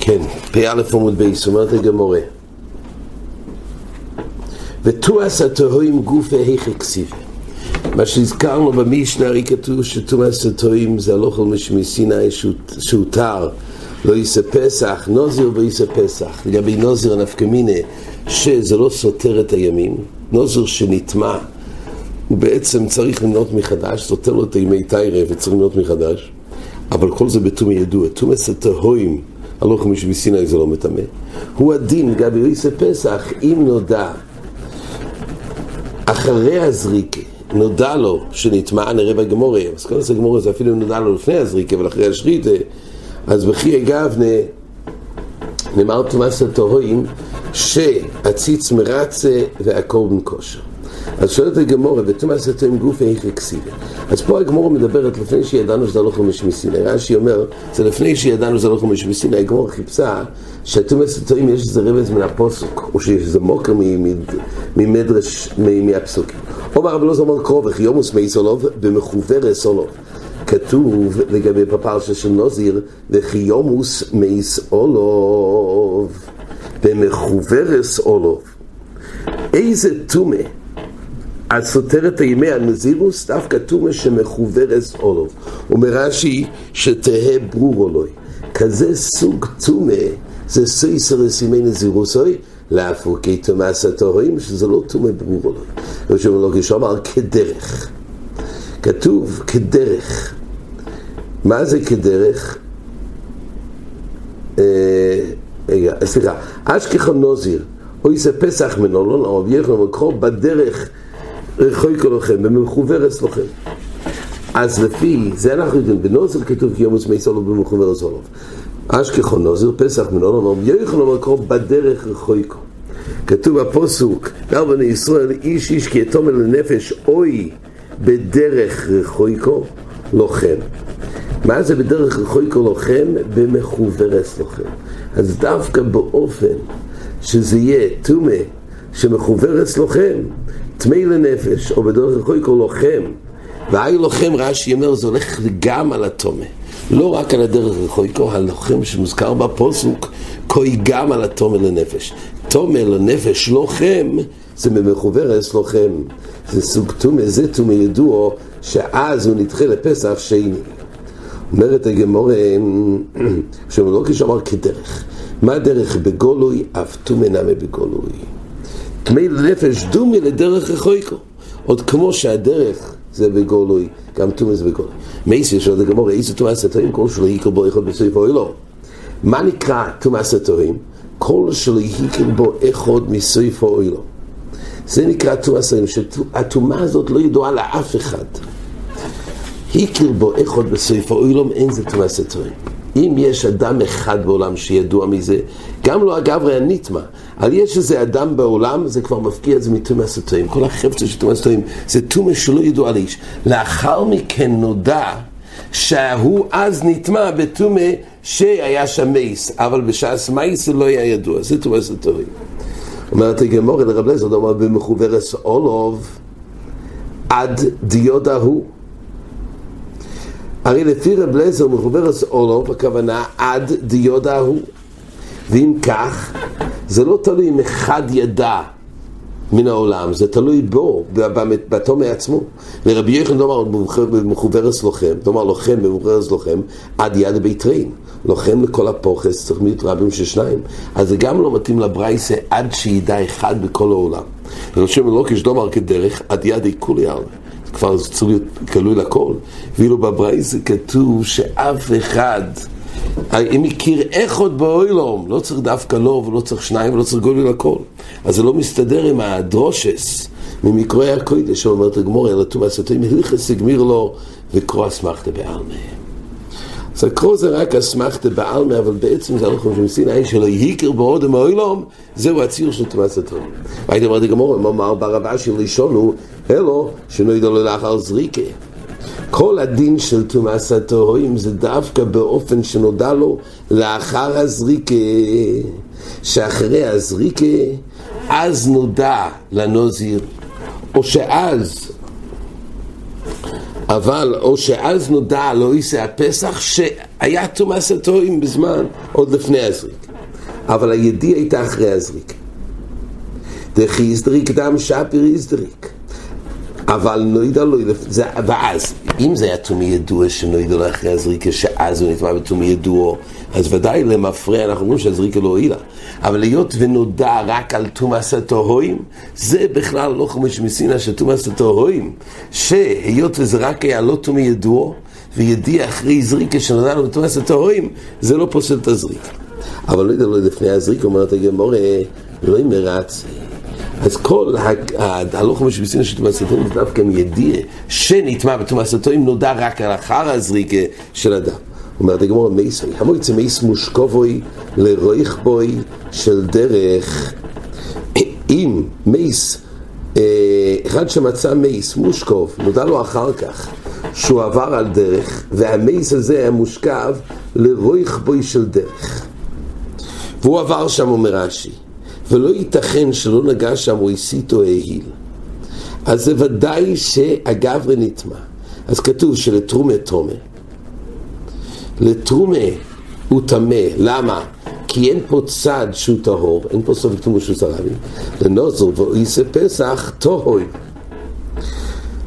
כן, פ"א עמוד בייס, אומרת הגמורה. ותועס התוהים גופה היכי כסיבה. מה שהזכרנו במשנה, הרי כתוב שתועס התוהים זה הלוכל משמי סיני שהותר לא יישא פסח, נוזיר ויישא פסח. לגבי נוזיר הנפקמינה, שזה לא סותר את הימים, נוזיר שנטמע, הוא בעצם צריך למנות מחדש, סותר לו את הימי תיירה וצריך למנות מחדש, אבל כל זה בתומי ידוע. תומס התוהים הלוך משבי סיני זה לא מטמא. הוא הדין לגבי ריסה פסח, אם נודע אחרי הזריקה, נודע לו שנטמע, נראה בגמורה, אז כל זה גמורה זה אפילו נודע לו לפני הזריקה, אבל אחרי השריטה, אז בכי אגבנה נאמר תומאס הטהורים שהציץ מרצה והקורבן כושר. אז שואלת הגמורה, ותומאס הטהורים גופי איך אקסיבה. אז פה הגמורה מדברת לפני שידענו שזה לא חומש מסיני. רש"י אומר, זה לפני שידענו שזה לא חומש מסיני. הגמורה חיפשה שהתומס הטועים יש איזה רמז מן הפוסוק, או שיש איזה מוקר ממדרש, מהפסוקים. אומר רבי לא זומר קרובך, יומוס מי סולוב, במחוברת סולוב. כתוב לגבי בפרשה של נוזיר, וכי יומוס מי סולוב, במחוברת סולוב. איזה טומא אז סותרת הימי הנזירוס, דווקא טומא שמחוברס אולוב. אומר רש"י שתהא ברור אלוהי. כזה סוג טומא זה סייסר לסימי נזירוסוי, להפוקי תומאס הטהורים, שזה לא טומא ברור אלוהי. ראש המלוגי שאמר כדרך. כתוב כדרך. מה זה כדרך? רגע, סליחה, אשכחון נוזיר, אוי זה פסח מנולון, אבל יחד מקרו בדרך רחוי כלכם, במחוברס לכם. אז לפי זה אנחנו יודעים, בנוזר כתוב כי יומוס מי סולו במחוברס סולו. אשכחון נוזר, פסח מנולון, יחד מקרו בדרך רחוי כל. כתוב הפוסוק, גר בני ישראל, איש איש כי יתום אל הנפש, אוי בדרך רחויקו לוחם. מה זה בדרך רחויקו לוחם? במחוברס לוחם. אז דווקא באופן שזה יהיה טומא שמחוברס לוחם, טמא לנפש, או בדרך רחויקו לוחם, והי לוחם רש"י אומר זה הולך גם על הטומא. לא רק על הדרך רחויקו, הלוחם שמוזכר בפוסוק, כוי גם על הטומא לנפש. טומא לנפש לוחם, זה ממחוברס לוחם. זה סוג טומא, זה טומא ידוע, שאז הוא נדחה לפסח שני. אומרת הגמורה, שלא כשאמר כדרך. מה דרך בגולוי? אף טומא נמי בגולוי. טמא לנפש דומי לדרך רחויקו. עוד כמו שהדרך זה בגולוי, גם טומא זה בגולוי. מייסי של הגמורה, איזה טומא סתרים, כל שלא יקר בו אחד בסוף אוי לא. מה נקרא טומא סתרים? כל שלא יקר בו אחד מסוף אוי לא. זה נקרא טומאה סתרים, שהטומאה הזאת לא ידועה לאף אחד. הכיר בו אחד בסוף אוילום, אין זה טומאה סתרים. אם יש אדם אחד בעולם שידוע מזה, גם לא אגב ראה אבל יש איזה אדם בעולם, זה כבר מפקיע את זה מטומאה סתרים. כל החפצה של טומאה סתרים זה טומאה שלא ידוע לאיש. לאחר מכן נודע שהוא אז נטמע בטומאה שהיה שם מייס, אבל בשעס מייס זה לא היה ידוע, זה טומאה סתרים. אומרת הגמור אל רב לזר, אומר במחוברס אולוב עד דיודה הוא. הרי לפי רב לזר מחוברס אולוב, הכוונה עד דיודה הוא. ואם כך, זה לא תלוי אם אחד ידע מן העולם, זה תלוי בו, בתומי עצמו. לרבי יוחנן דומר במחוברס לוחם, דומר לוחם במחוברס לוחם, עד יד בית רין. לוחם לכל הפוחס, צריך מיעוט רבים של שניים. אז זה גם לא מתאים לברייסה עד שידע אחד בכל העולם. ורשום לא כשדומר כדרך, עד יד כולי עלמה. כבר צריך להיות גלוי לכל. ואילו בברייסה כתוב שאף אחד אם הכיר אחד באוילום, לא צריך דווקא לו ולא צריך שניים ולא צריך גולי לכל. אז זה לא מסתדר עם הדרושס ממקרואי הקוידש שאומרת הגמור, אלא תומא סתום הלכס הגמיר לו וקרוא אסמכתא בעלמא. אז הקרוא זה רק אסמכתא בעלמא, אבל בעצם זה הלכו של סיני שלא יהיקר באודם האוילום, זהו הציר של תומא סתום. והייתי אומרת הגמור, אמר ברב אשי לישונו, אלו שנוידו לו לאחר זריקה. כל הדין של תומאס הטהורים זה דווקא באופן שנודע לו לאחר הזריקה, שאחרי הזריקה אז נודע לנוזיר, או שאז אבל, או שאז נודע לא יישא הפסח, שהיה תומאס הטועים בזמן, עוד לפני הזריק. אבל הידיעה הייתה אחרי הזריק. דכי יזדריק דם שפיר יזדריק. אבל נוידע לא, זה, ואז, אם זה היה תומי ידוע שנוידע לו אחרי הזריקה, שאז הוא נטמע בתומי ידוע, אז ודאי למפרע אנחנו אומרים שהזריקה לא הועילה. אבל היות ונודע רק על תומאס הטהורים, זה בכלל לא חומש מסינה של תומאס הטהורים, שהיות וזה רק היה לא תומי ידוע, וידיע אחרי זריקה שנודע לו בתומאס הטהורים, זה לא פוסל את הזריקה. אבל לא יודע לו לפני הזריקה, אומרת הגמורה, לא עם מרץ. אז כל ההלוך משבסינו של תומאס הטועים זה דווקא מידיע שנטמע בתומאס הטועים נודע רק על אחר הזריקה של אדם. אומרת הגמור מייסוי, המויצא מייס מושקובוי לרויך בוי של דרך. אם מייס, אה, אחד שמצא מייס מושקוב, נודע לו אחר כך שהוא עבר על דרך והמייס הזה היה מושכב לרויך בוי של דרך. והוא עבר שם אומר רש"י ולא ייתכן שלא נגע שם או הסית או העיל. אז זה ודאי שהגברי נטמע. אז כתוב שלתרומה תומה. לתרומה הוא טמא. למה? כי אין פה צד שהוא טהור, אין פה סוף תומו שהוא סרבי. לנוזר ואיסה פסח טהוי.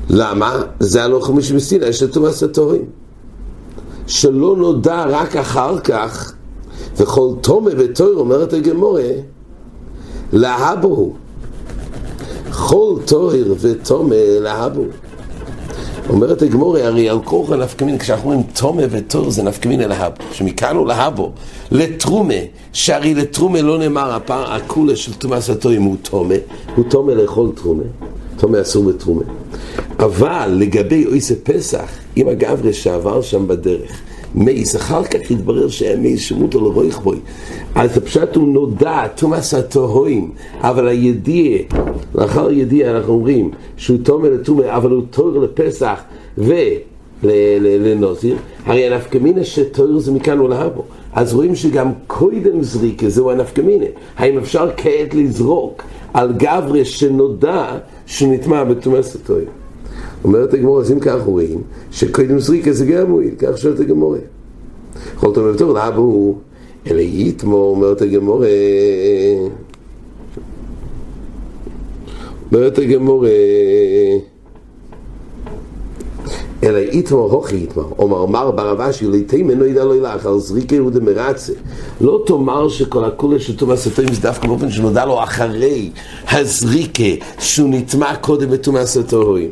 למה? זה הלוך משמסינה, יש לתומאס הטהורים. שלא נודע רק אחר כך, וכל תומה וטהור אומרת הגמורה, להבו. כל טוהר ותומה להבו. אומרת הגמורי, הרי על כורחה נפקמין, כשאנחנו אומרים תומה וטוהר זה נפקמין אל ההבו, שמכאן הוא להבו, לתרומה, שהרי לתרומה לא נאמר הפער הכולה של תומאס הטועים הוא תומה, הוא תומה לאכול תרומה, תומה אסור בתרומה. אבל לגבי אויסה פסח, אם הגברה שעבר שם בדרך, מייס, אחר כך התברר שהיה מייס שמותו לרויך בוי. אז הפשט הוא נודע, תומאס הטהוים, אבל הידיע, לאחר הידיע אנחנו אומרים שהוא תומר לתומר, אבל הוא תור לפסח ולנוזיר, הרי הנפקמינה שתור זה מכאן ולהבו. אז רואים שגם קודם זריקה זהו הנפקמינה. האם אפשר כעת לזרוק על גברה שנודע שנטמע בתומאס הטהוים? אומרת הגמורה, אז אם כך רואים, שקודם זריקה זה גם מועיל, כך שואלת הגמורה. יכול טוב ובטוב, לאבא הוא, אלא יתמו, אומרת הגמורה, אומרת הגמורה, אלא איתמר הוכי איתמר, אומר מר ברבשי, ליתי מנו ידע לא ילך, על זריקי הוא דמרצה. לא תאמר שכל הכולה של תומאס הטועים זה דווקא באופן שנודע לו אחרי הזריקה, שהוא נטמע קודם בתומאס הטועים.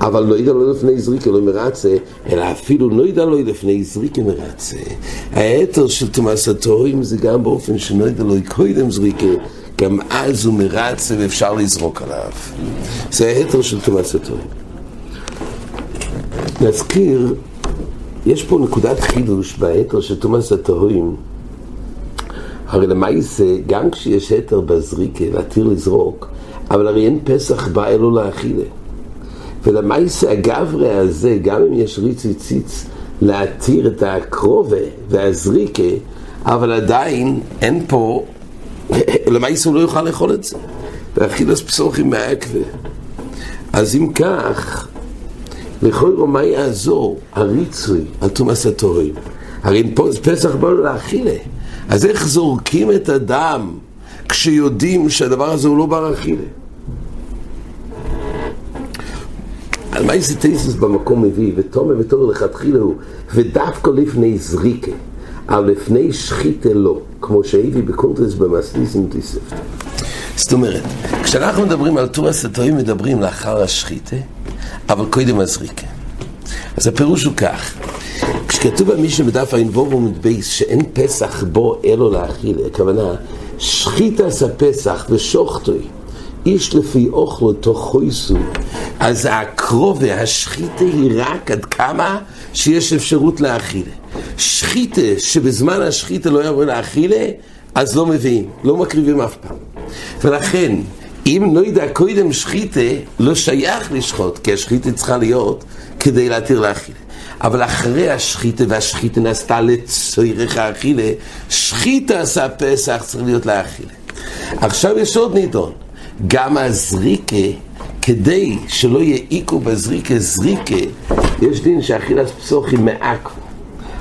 אבל לא ידע לו לפני זריקה לא מרצה, אלא אפילו לא ידע לו לפני זריקה מרצה. היתר של תומאס הטועים זה גם באופן שלא ידע לו קודם זריקה. גם אז הוא מרצה ואפשר לזרוק עליו. זה ההתר של תומאס הטועים. נזכיר, יש פה נקודת חידוש בהתר של תומאס הטהורים. הרי למעשה, גם כשיש התר בזריקה, להתיר לזרוק, אבל הרי אין פסח בא אלו לאכילה. ולמעשה הגברי הזה, גם אם יש ריץ וציץ להתיר את הקרובה והזריקה, אבל עדיין אין פה, למעשה הוא לא יוכל לאכול את זה. ואכילס פסוחים מהעקבה. אז אם כך, לכאורה מה יעזור הריצוי על תומאס הטורים? הרי פסח בא לאכילה. אז איך זורקים את הדם כשיודעים שהדבר הזה הוא לא בר אכילה? על מה איזה תסס במקום מביא, ותומר ותור לכתחילה הוא, ודווקא לפני זריקה, אבל לפני שחיתה לא, כמו שהביא בקונטרס במסניסים תספת. זאת אומרת, כשאנחנו מדברים על תומאס הטועים מדברים לאחר השחיתה, אבל קודם הזריקה. אז הפירוש הוא כך, כשכתוב על מישהו בדף עין וובו מדבייס שאין פסח בו אלו להאכיל, הכוונה, שחיטס הפסח ושוחטוי, איש לפי אוכלו תוך חויסו, אז הקרובה, השחיטה היא רק עד כמה שיש אפשרות להאכילה. שחיטה שבזמן השחיטה לא יבוא להאכילה, אז לא מביאים, לא מקריבים אף פעם. ולכן, אם לא ידע קודם שחיתה, לא שייך לשחוט, כי השחיתה צריכה להיות כדי להתיר לאכילה. אבל אחרי השחיתה, והשחיתה נעשתה לצורך האכילה, שחיתה עשה פסח צריך להיות לאכילה. עכשיו יש עוד נידון, גם הזריקה כדי שלא יעיקו בזריקה זריקה, יש דין שאכילת פסוחים מעכו.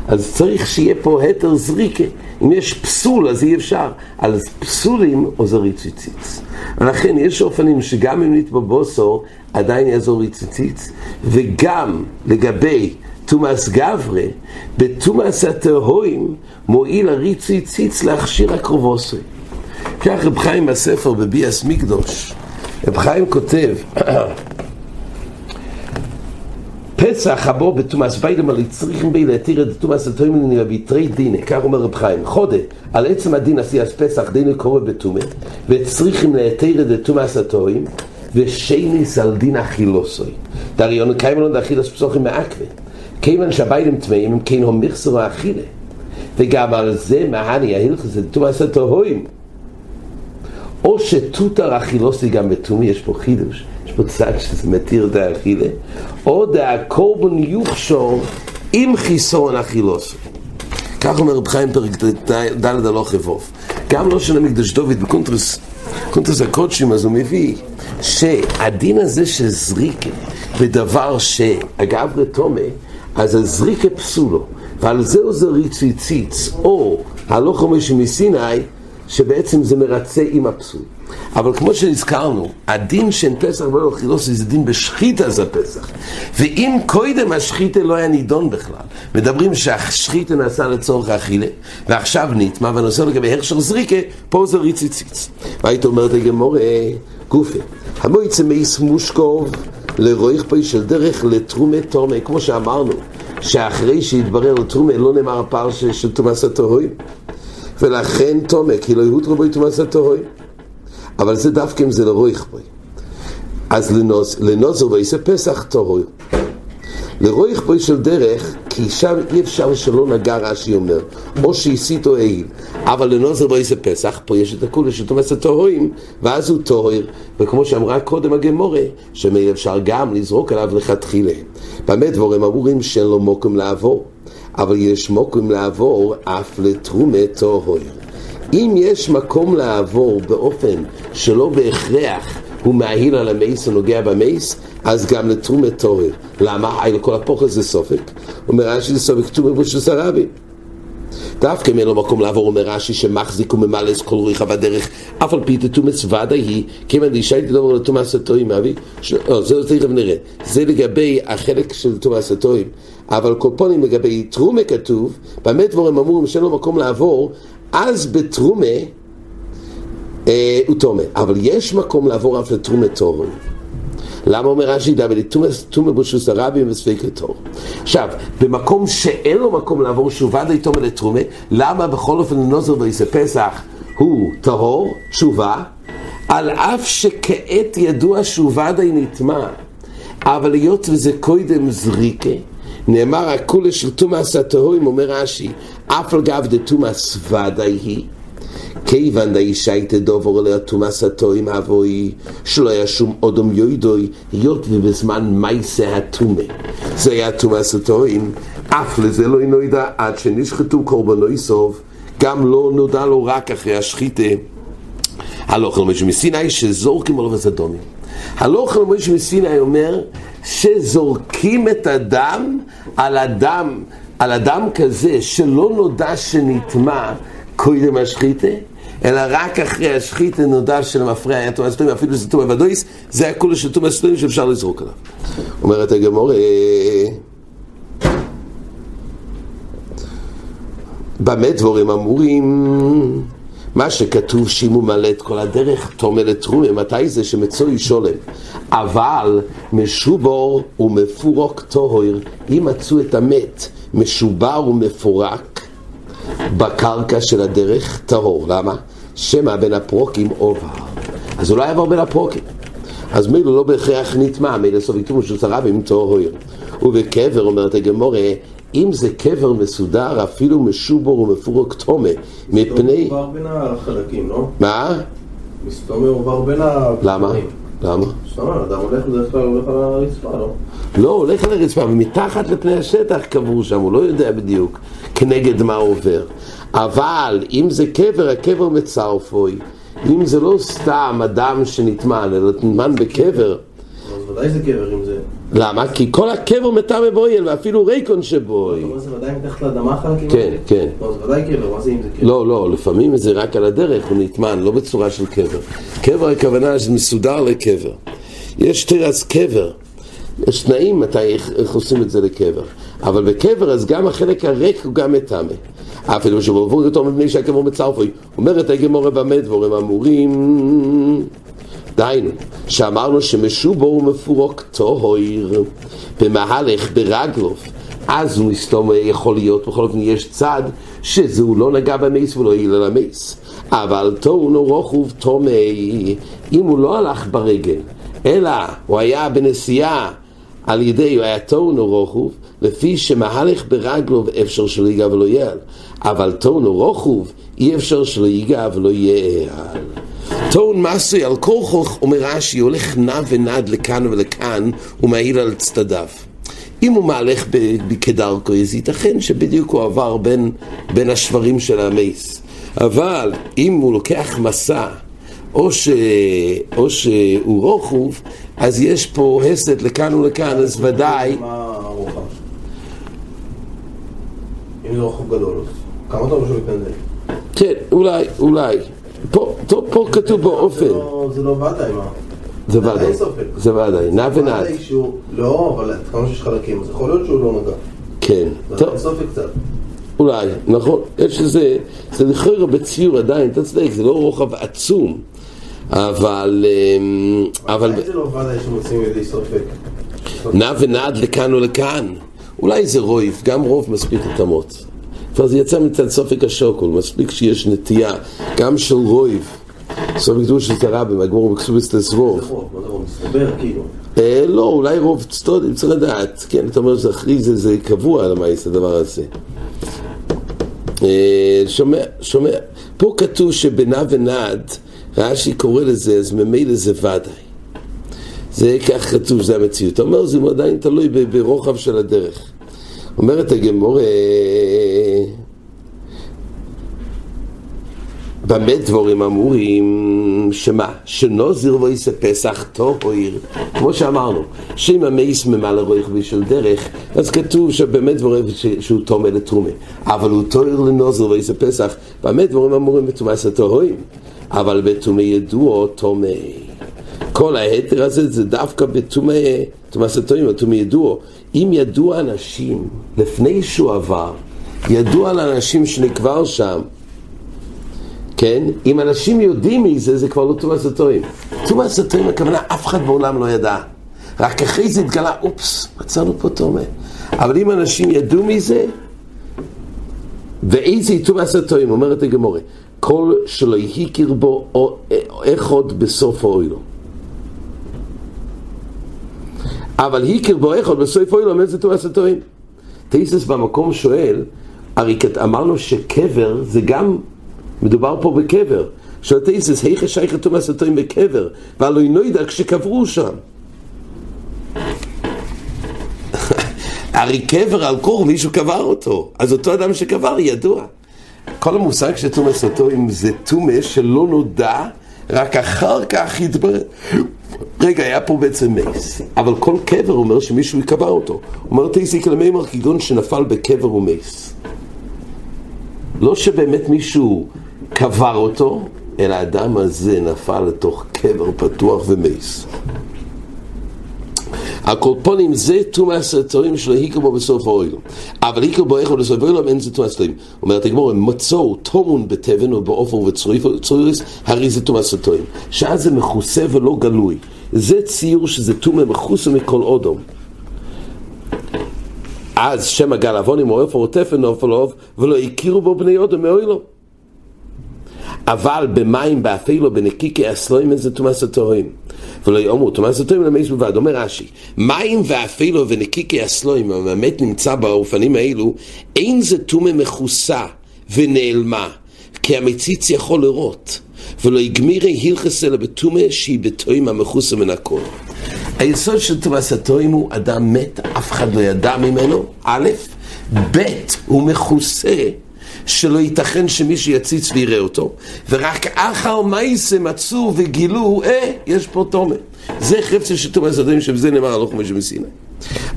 אז צריך שיהיה פה התר זריקה. אם יש פסול אז אי אפשר. אז פסולים עוזר ציציץ. ולכן יש אופנים שגם אם נתבוא בוסו עדיין יעזור ציציץ, וגם לגבי תומאס גברה, בתומאס הטהורים מועיל הריצי ציץ להכשיר הקרובוסוי. כך רב חיים בספר בביאס מקדוש, רב חיים כותב פסח הבו בתומאס ביידם על צריכים בי להתיר את תומאס הטוימן לביטרי דינה, כך אומר רב חיים, חודה, על עצם הדין עשיית פסח דינה קורא בתומה, וצריכים להתיר את תומאס הטוים, ושייניס על דין אכילוסוי. דריון קיימן עוד אכילוס פסוחים מעכבה. כיוון שהביידם טמאים הם כן המחסר האכילה. וגם על זה מהני ההלכס זה תומאס הטוים. או שטוטר אכילוסי גם בתומי, יש פה חידוש. יש פה צד שזה מתיר את האכילה, או דהקורבן יוכשור עם חיסון אכילוס. כך אומר רב חיים פרק ד' הלוך אבוב. גם לא של המקדש דוד בקונטרס, קונטרס הקודשים, אז הוא מביא שהדין הזה של זריקה בדבר שאגב רתומה, אז הזריקה פסולו, ועל זה עוזר ריצוי ציץ, או הלוך חומש מסיני, שבעצם זה מרצה עם הפסול. אבל כמו שהזכרנו, הדין של פסח ולא חילוסי זה דין בשחיתה זה פסח. ואם קודם השחיתה לא היה נידון בכלל, מדברים שהשחיתה נעשה לצורך האכילה, ועכשיו נטמע, והנושא לגבי הרשר זריקה, פה זה ריציציץ. והיית אומרת לגמור, גופה, המועצה מייס מושקוב לרויך פה של דרך לתרומה תורמה, כמו שאמרנו, שאחרי שהתברר לתרומה לא נאמר הפער של תומאס הטהורים. ולכן תומק, כי לא יהוד רבוי תומאס הטהורים. אבל זה דווקא אם זה לרויך בוי. אז לנוזר ויעשה פסח טהור. לרויך בוי של דרך, כי שם אי אפשר שלא נגע רש"י אומר, או שהסית או העיל. אבל לנוזר ויעשה פסח, פה יש את הכולה של תומס הטהורים, ואז הוא טהור, וכמו שאמרה קודם הגמורה, שמאי אפשר גם לזרוק עליו לכתחילה. באמת דבורים אמורים שאין לו מוקם לעבור, אבל יש מוקם לעבור אף לתרומה טהור. אם יש מקום לעבור באופן שלא בהכרח הוא מההיל על המייס או נוגע במייס, אז גם לתרומת תורר. למה? היי לכל הפוך זה סופק. אומר רש"י זה סופק תרומת בושס הרבי. דווקא אם אין לו מקום לעבור, אומר רש"י שמחזיק וממלא את כל ריחה בדרך, אף על פי תתומס ודאי היא, כיוון דאישייתי לדבר לתומס הטועים, לא, זה תכף נראה. זה לגבי החלק של תומס הטועים. אבל כל פונים לגבי תרומה כתוב, באמת דבורם אמורים שאין לו מקום לעבור, אז בתרומה אה, הוא תומה. אבל יש מקום לעבור אף לתרומה תורם. למה אומר רש"י דוד, תומה בושוס הרבים וספיקי תור. עכשיו, במקום שאין לו מקום לעבור שובה די תומה לתרומה, למה בכל אופן נוזר ואיזה פסח הוא טהור, תשובה, על אף שכעת ידוע שובה די נטמע, אבל היות וזה קודם זריקה, נאמר הכולה של תומאס הטהורים, אומר רש"י, אף על גב דתומאס ודאי היא. כיוון דאישייתא דובר אליה תומאס הטועים אבוי, שלא היה שום אודום יוידוי, היות ובזמן מייסה התומה. זה היה תומאס הטועים, אף לזה לא נודע עד שנשחטו קורבנוי סוף, גם לא נודע לו רק אחרי השחיתה. הלוך על משה מסיני שזורקים עליו את. הלוך על משה מסיני אומר שזורקים את הדם על אדם, על אדם כזה שלא נודע שנטמע קודם השחיתה, אלא רק אחרי השחיתה נודע שלמפרע היה תומא סטומים, אפילו שזה תומא ודויס, זה הכולה של תומא סטומים שאפשר לזרוק עליו. אומרת הגמור, במה דבורים אמורים? מה שכתוב שאם הוא מלא את כל הדרך, תומא לתרומה, מתי זה שמצוי שולם? אבל משובור ומפורק טוהר, אם מצאו את המת, משובר ומפורק בקרקע של הדרך טהור. למה? שמא בין הפרוקים עובר. אז הוא לא יעבור בין הפרוקים. אז מילא לא בהכרח נטמע, מילא סוף יתומו של שרבים טהור. ובקבר אומרת הגמורה, אם זה קבר מסודר, אפילו משובור ומפורק תומה, מפני... עובר בין החלקים, לא? מה? מסתומר עובר בין ה... למה? למה? מסתומר, אדם הולך בדרך כלל הולך על הרצפה, לא? לא, הולך על הרצפה, ומתחת לפני השטח קבור שם, הוא לא יודע בדיוק כנגד מה עובר. אבל אם זה קבר, הקבר מצרפוי. אם זה לא סתם אדם שנטמן, אלא נטמן בקבר, ודאי זה קבר אם זה... למה? כי כל הקבר מטמא באויל ואפילו ריקון שבוי. אומר זה ודאי מתחת לאדמה החלקים? כן, כן. לא, זה ודאי קבר, מה זה אם זה קבר? לא, לא, לפעמים זה רק על הדרך, הוא נטמן, לא בצורה של קבר. קבר הכוונה שזה מסודר לקבר. יש תרס קבר, יש תנאים מתי, איך, איך עושים את זה לקבר. אבל בקבר אז גם החלק הריק הוא גם מטמא. אפילו שבעבור אותו מפני שהקבר מצרפוי. אומרת הגמורה במה דבורים אמורים. דהיינו, שאמרנו שמשובו הוא מפורק טוהר במהלך ברגלוב, אז הוא מסתום יכול להיות, בכל אופן יש צד שזהו לא נגע במייס ולא העיל על המייס. אבל טעון או רוחוב טומי, אם הוא לא הלך ברגל, אלא הוא היה בנסיעה על ידי, הוא היה או רוחוב, לפי שמהלך ברגלוב אפשר שלא ייגע ולא יעל. אבל או רוחוב, אי אפשר שלא ייגע ולא יעל. טעון מסוי על כוחוך, אומר רש"י, הולך נע ונד לכאן ולכאן, ומעיל על צדדיו. אם הוא מהלך כדרכו, אז ייתכן שבדיוק הוא עבר בין, בין השברים של המייס. אבל אם הוא לוקח מסע, או, ש, או שהוא רוחוב, אז יש פה הסת לכאן ולכאן, אז ודאי... מה הרוחב? אם זה רוחב גדול, כמה אתה חושב להתנדל? כן, אולי, אולי. פה, פה, פה כתוב באופן, זה לא ודאי, מה? זה ספק. זה נע ונד, ודאי שהוא... לא, אבל כמה שיש חלקים, אז יכול להיות שהוא לא נגע. כן, טוב. אולי, נכון, יש איזה, זה לכאורה בציור עדיין, אתה צודק, זה לא רוחב עצום, אבל, אמ, אבל זה לא ודאי שמוצאים ידי ספק. נע ונד לכאן ולכאן, אולי זה רויב, גם רוב מספיק התאמות. כבר זה יצא מצד סופק השוקול, מספיק שיש נטייה, גם של רויב, סופק קדוש של הרבי, הגמור רוב? מסתבר כאילו. אה, לא, אולי רוב צטודים, צריך לדעת, כן, אתה אומר שזה אחרי זה, זה קבוע המעיס, הדבר הזה. אה, שומע, שומע. פה כתוב שבנע ונד, רש"י קורא לזה, אז ממילא זה ודאי. זה כך כתוב, זה המציאות. אתה אומר, זה עדיין תלוי ברוחב של הדרך. אומרת הגמורה, במה דבורים אמורים, שמה? שנוזיר ויעשה פסח טוהר, כמו שאמרנו, שאם המאיס ממלא רויך בשל דרך, אז כתוב שבאמת דבורים שהוא טומא לתרומה, אבל הוא טוהר לנוזיר ויעשה פסח, במה דבורים אמורים בתומאס הטהורים, אבל בתומא ידוע טומא. כל ההתר הזה זה דווקא בתומא, תומאס הטהורים, בתומא ידוע. אם ידוע אנשים, לפני שהוא עבר, ידוע לאנשים שנקבר שם, כן? אם אנשים יודעים מזה, זה כבר לא. תומאס הטועים, הכוונה, אף אחד בעולם לא ידע. רק אחרי זה התגלה, אופס, מצאנו פה תומה. אבל אם אנשים ידעו מזה, ואיזה תומאס הטועים, אומרת הגמורה, כל שלא הכיר בו או אחד בסוף האוילו. אבל הכיר בו אחד בסוף האוילו, אומר זה תומאס הטועים. תאיסס במקום שואל, הרי אמרנו שקבר זה גם מדובר פה בקבר. שואל תאיסס, היכא שייכא תומאס הטועים בקבר, והלא אינו ידע כשקברו שם. הרי קבר על קור, מישהו קבר אותו. אז אותו אדם שקבר ידוע. כל המושג של תומאס הטועים זה תומה שלא נודע, רק אחר כך יתברר. רגע, היה פה בעצם מייס, אבל כל קבר אומר שמישהו יקבר אותו. אומר תאיסיק למימר כגון שנפל בקבר ומייס. לא שבאמת מישהו קבר אותו, אלא האדם הזה נפל לתוך קבר פתוח ומייס. הקורפונים זה תומאס הטועים שלא היכר בו בסוף האוילו. אבל היכר בו איכו בסוף האוילו, אין זה תומאס הטועים. אומרת הגמור, מצאו תומון בתבן ובעופר ובצרויריס, הרי זה תומאס הטועים. שאז זה מכוסה ולא גלוי. זה ציור שזה תומה מכוסה מכל אודום. אז שם הגל עוונים או עופר או תפן נופל עוף, ולא הכירו בו בני אודום מאוילו. אבל במים באפילו בנקיקי הסלוימן זה תומאס הטועים. ולא יאמרו תומאס הטועים למייס בלבד. אומר רש"י, מים ואפילו ונקיקי הסלוימן, אם האמת נמצא באופנים האלו, אין זה תומה מכוסה ונעלמה, כי המציץ יכול לראות. ולא יגמירי הלכס אלא בתומה שהיא בתועים המכוסה מן הכל. היסוד של תומאס הטועים הוא אדם מת, אף אחד לא ידע ממנו, א', ב', הוא מכוסה. שלא ייתכן שמישהו יציץ ויראה אותו, ורק אחר מייסה מצאו וגילו, אה, יש פה תומה. זה חפצה של תומא זדונים, שבזה נאמר הלוך ומשה מסיני.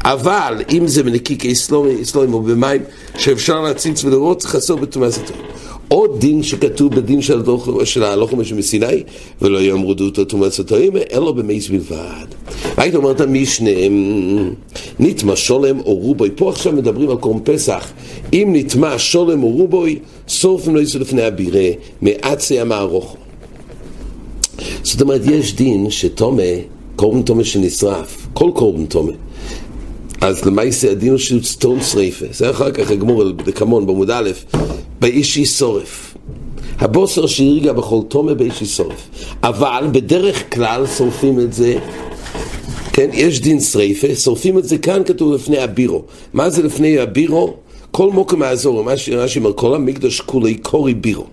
אבל אם זה בנקיקי סלומים או במים, שאפשר להציץ ולראות, חסר בתומא זדונים. עוד דין שכתוב בדין של, של ההלוך ומשה מסיני, ולא יאמרו דותו תומא זדונים, אלא במייס בלבד. היית אומרת המשנה, נטמע שולם או רובוי, פה עכשיו מדברים על קורם פסח, אם נטמע שולם או רובוי, סוף לא יצאו לפני הבירה, מעצי המערוכו. זאת אומרת, יש דין שתומה, קורבן תומה שנשרף, כל קורבן תומה. אז למעשה הדין הוא שהוא סטון שריפה. זה אחר כך הגמור בדקמון בעמוד א', באישי שורף. הבוסר שהרגע בכל תומה באישי שורף. אבל בדרך כלל שורפים את זה כן, יש דין שריפה, שורפים את זה כאן כתוב לפני הבירו. מה זה לפני הבירו? כל מוקם האזור, מה שרש"י אומר, כל המקדוש כולי קורי בירו.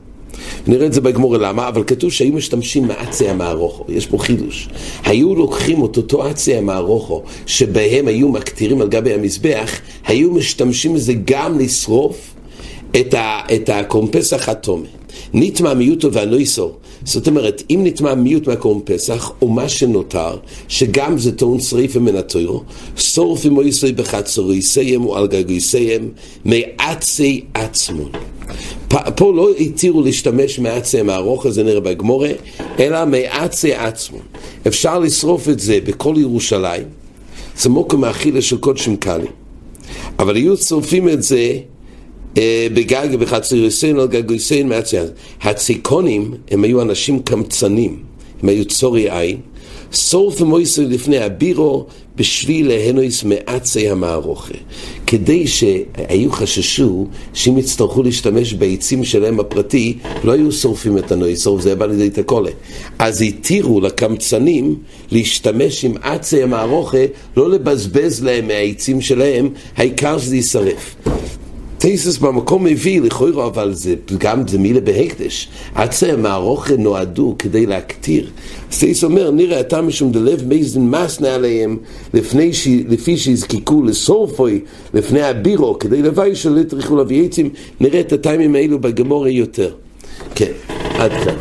נראה את זה בגמור למה, אבל כתוב שהיו משתמשים מעצי המערוכו, יש פה חידוש. היו לוקחים את אותו עצי המערוכו, שבהם היו מקטירים על גבי המזבח, היו משתמשים בזה גם לשרוף את, ה, את הקומפס החתומה. ניטמא מיוטו והנויסו. זאת אומרת, אם נטמע מיעוט מהקורם פסח, או מה שנותר, שגם זה טעון שריפה מן התוירו, שורף עם אויסוי בחצוריסיים או על גגויסיים, מעצי עצמון. פה לא התירו להשתמש מעצי מהרוך, זה נראה בגמורה, אלא מעצי עצמון. אפשר לשרוף את זה בכל ירושלים, זה מוקם האכילה של קודשים קאלי. אבל היו שורפים את זה בגג בחצר יוסיין על גג יוסיין מעצי הציקונים הם היו אנשים קמצנים, הם היו צורי עין, סורף ומויסר לפני הבירו בשביל להנויס מעצי המערוכה. כדי שהיו חששו שאם יצטרכו להשתמש בעצים שלהם הפרטי, לא היו שורפים את הנויס, שורף זה בא לידי תקולה. אז התירו לקמצנים להשתמש עם עצי המערוכה, לא לבזבז להם מהעצים שלהם, העיקר שזה יישרף. טייסס במקום מביא לכאורה, אבל זה גם זה מילה בהקדש. עצי המערוכה נועדו כדי להקטיר. טייסס אומר, נראה אתה משום דלב מייזן מסנה עליהם לפני ש... לפי שיזקקו לסורפוי לפני הבירו, כדי לוואי שלא יטריחו להביא עצים, נראה את הטיימים האלו בגמורה יותר. כן, עד כאן.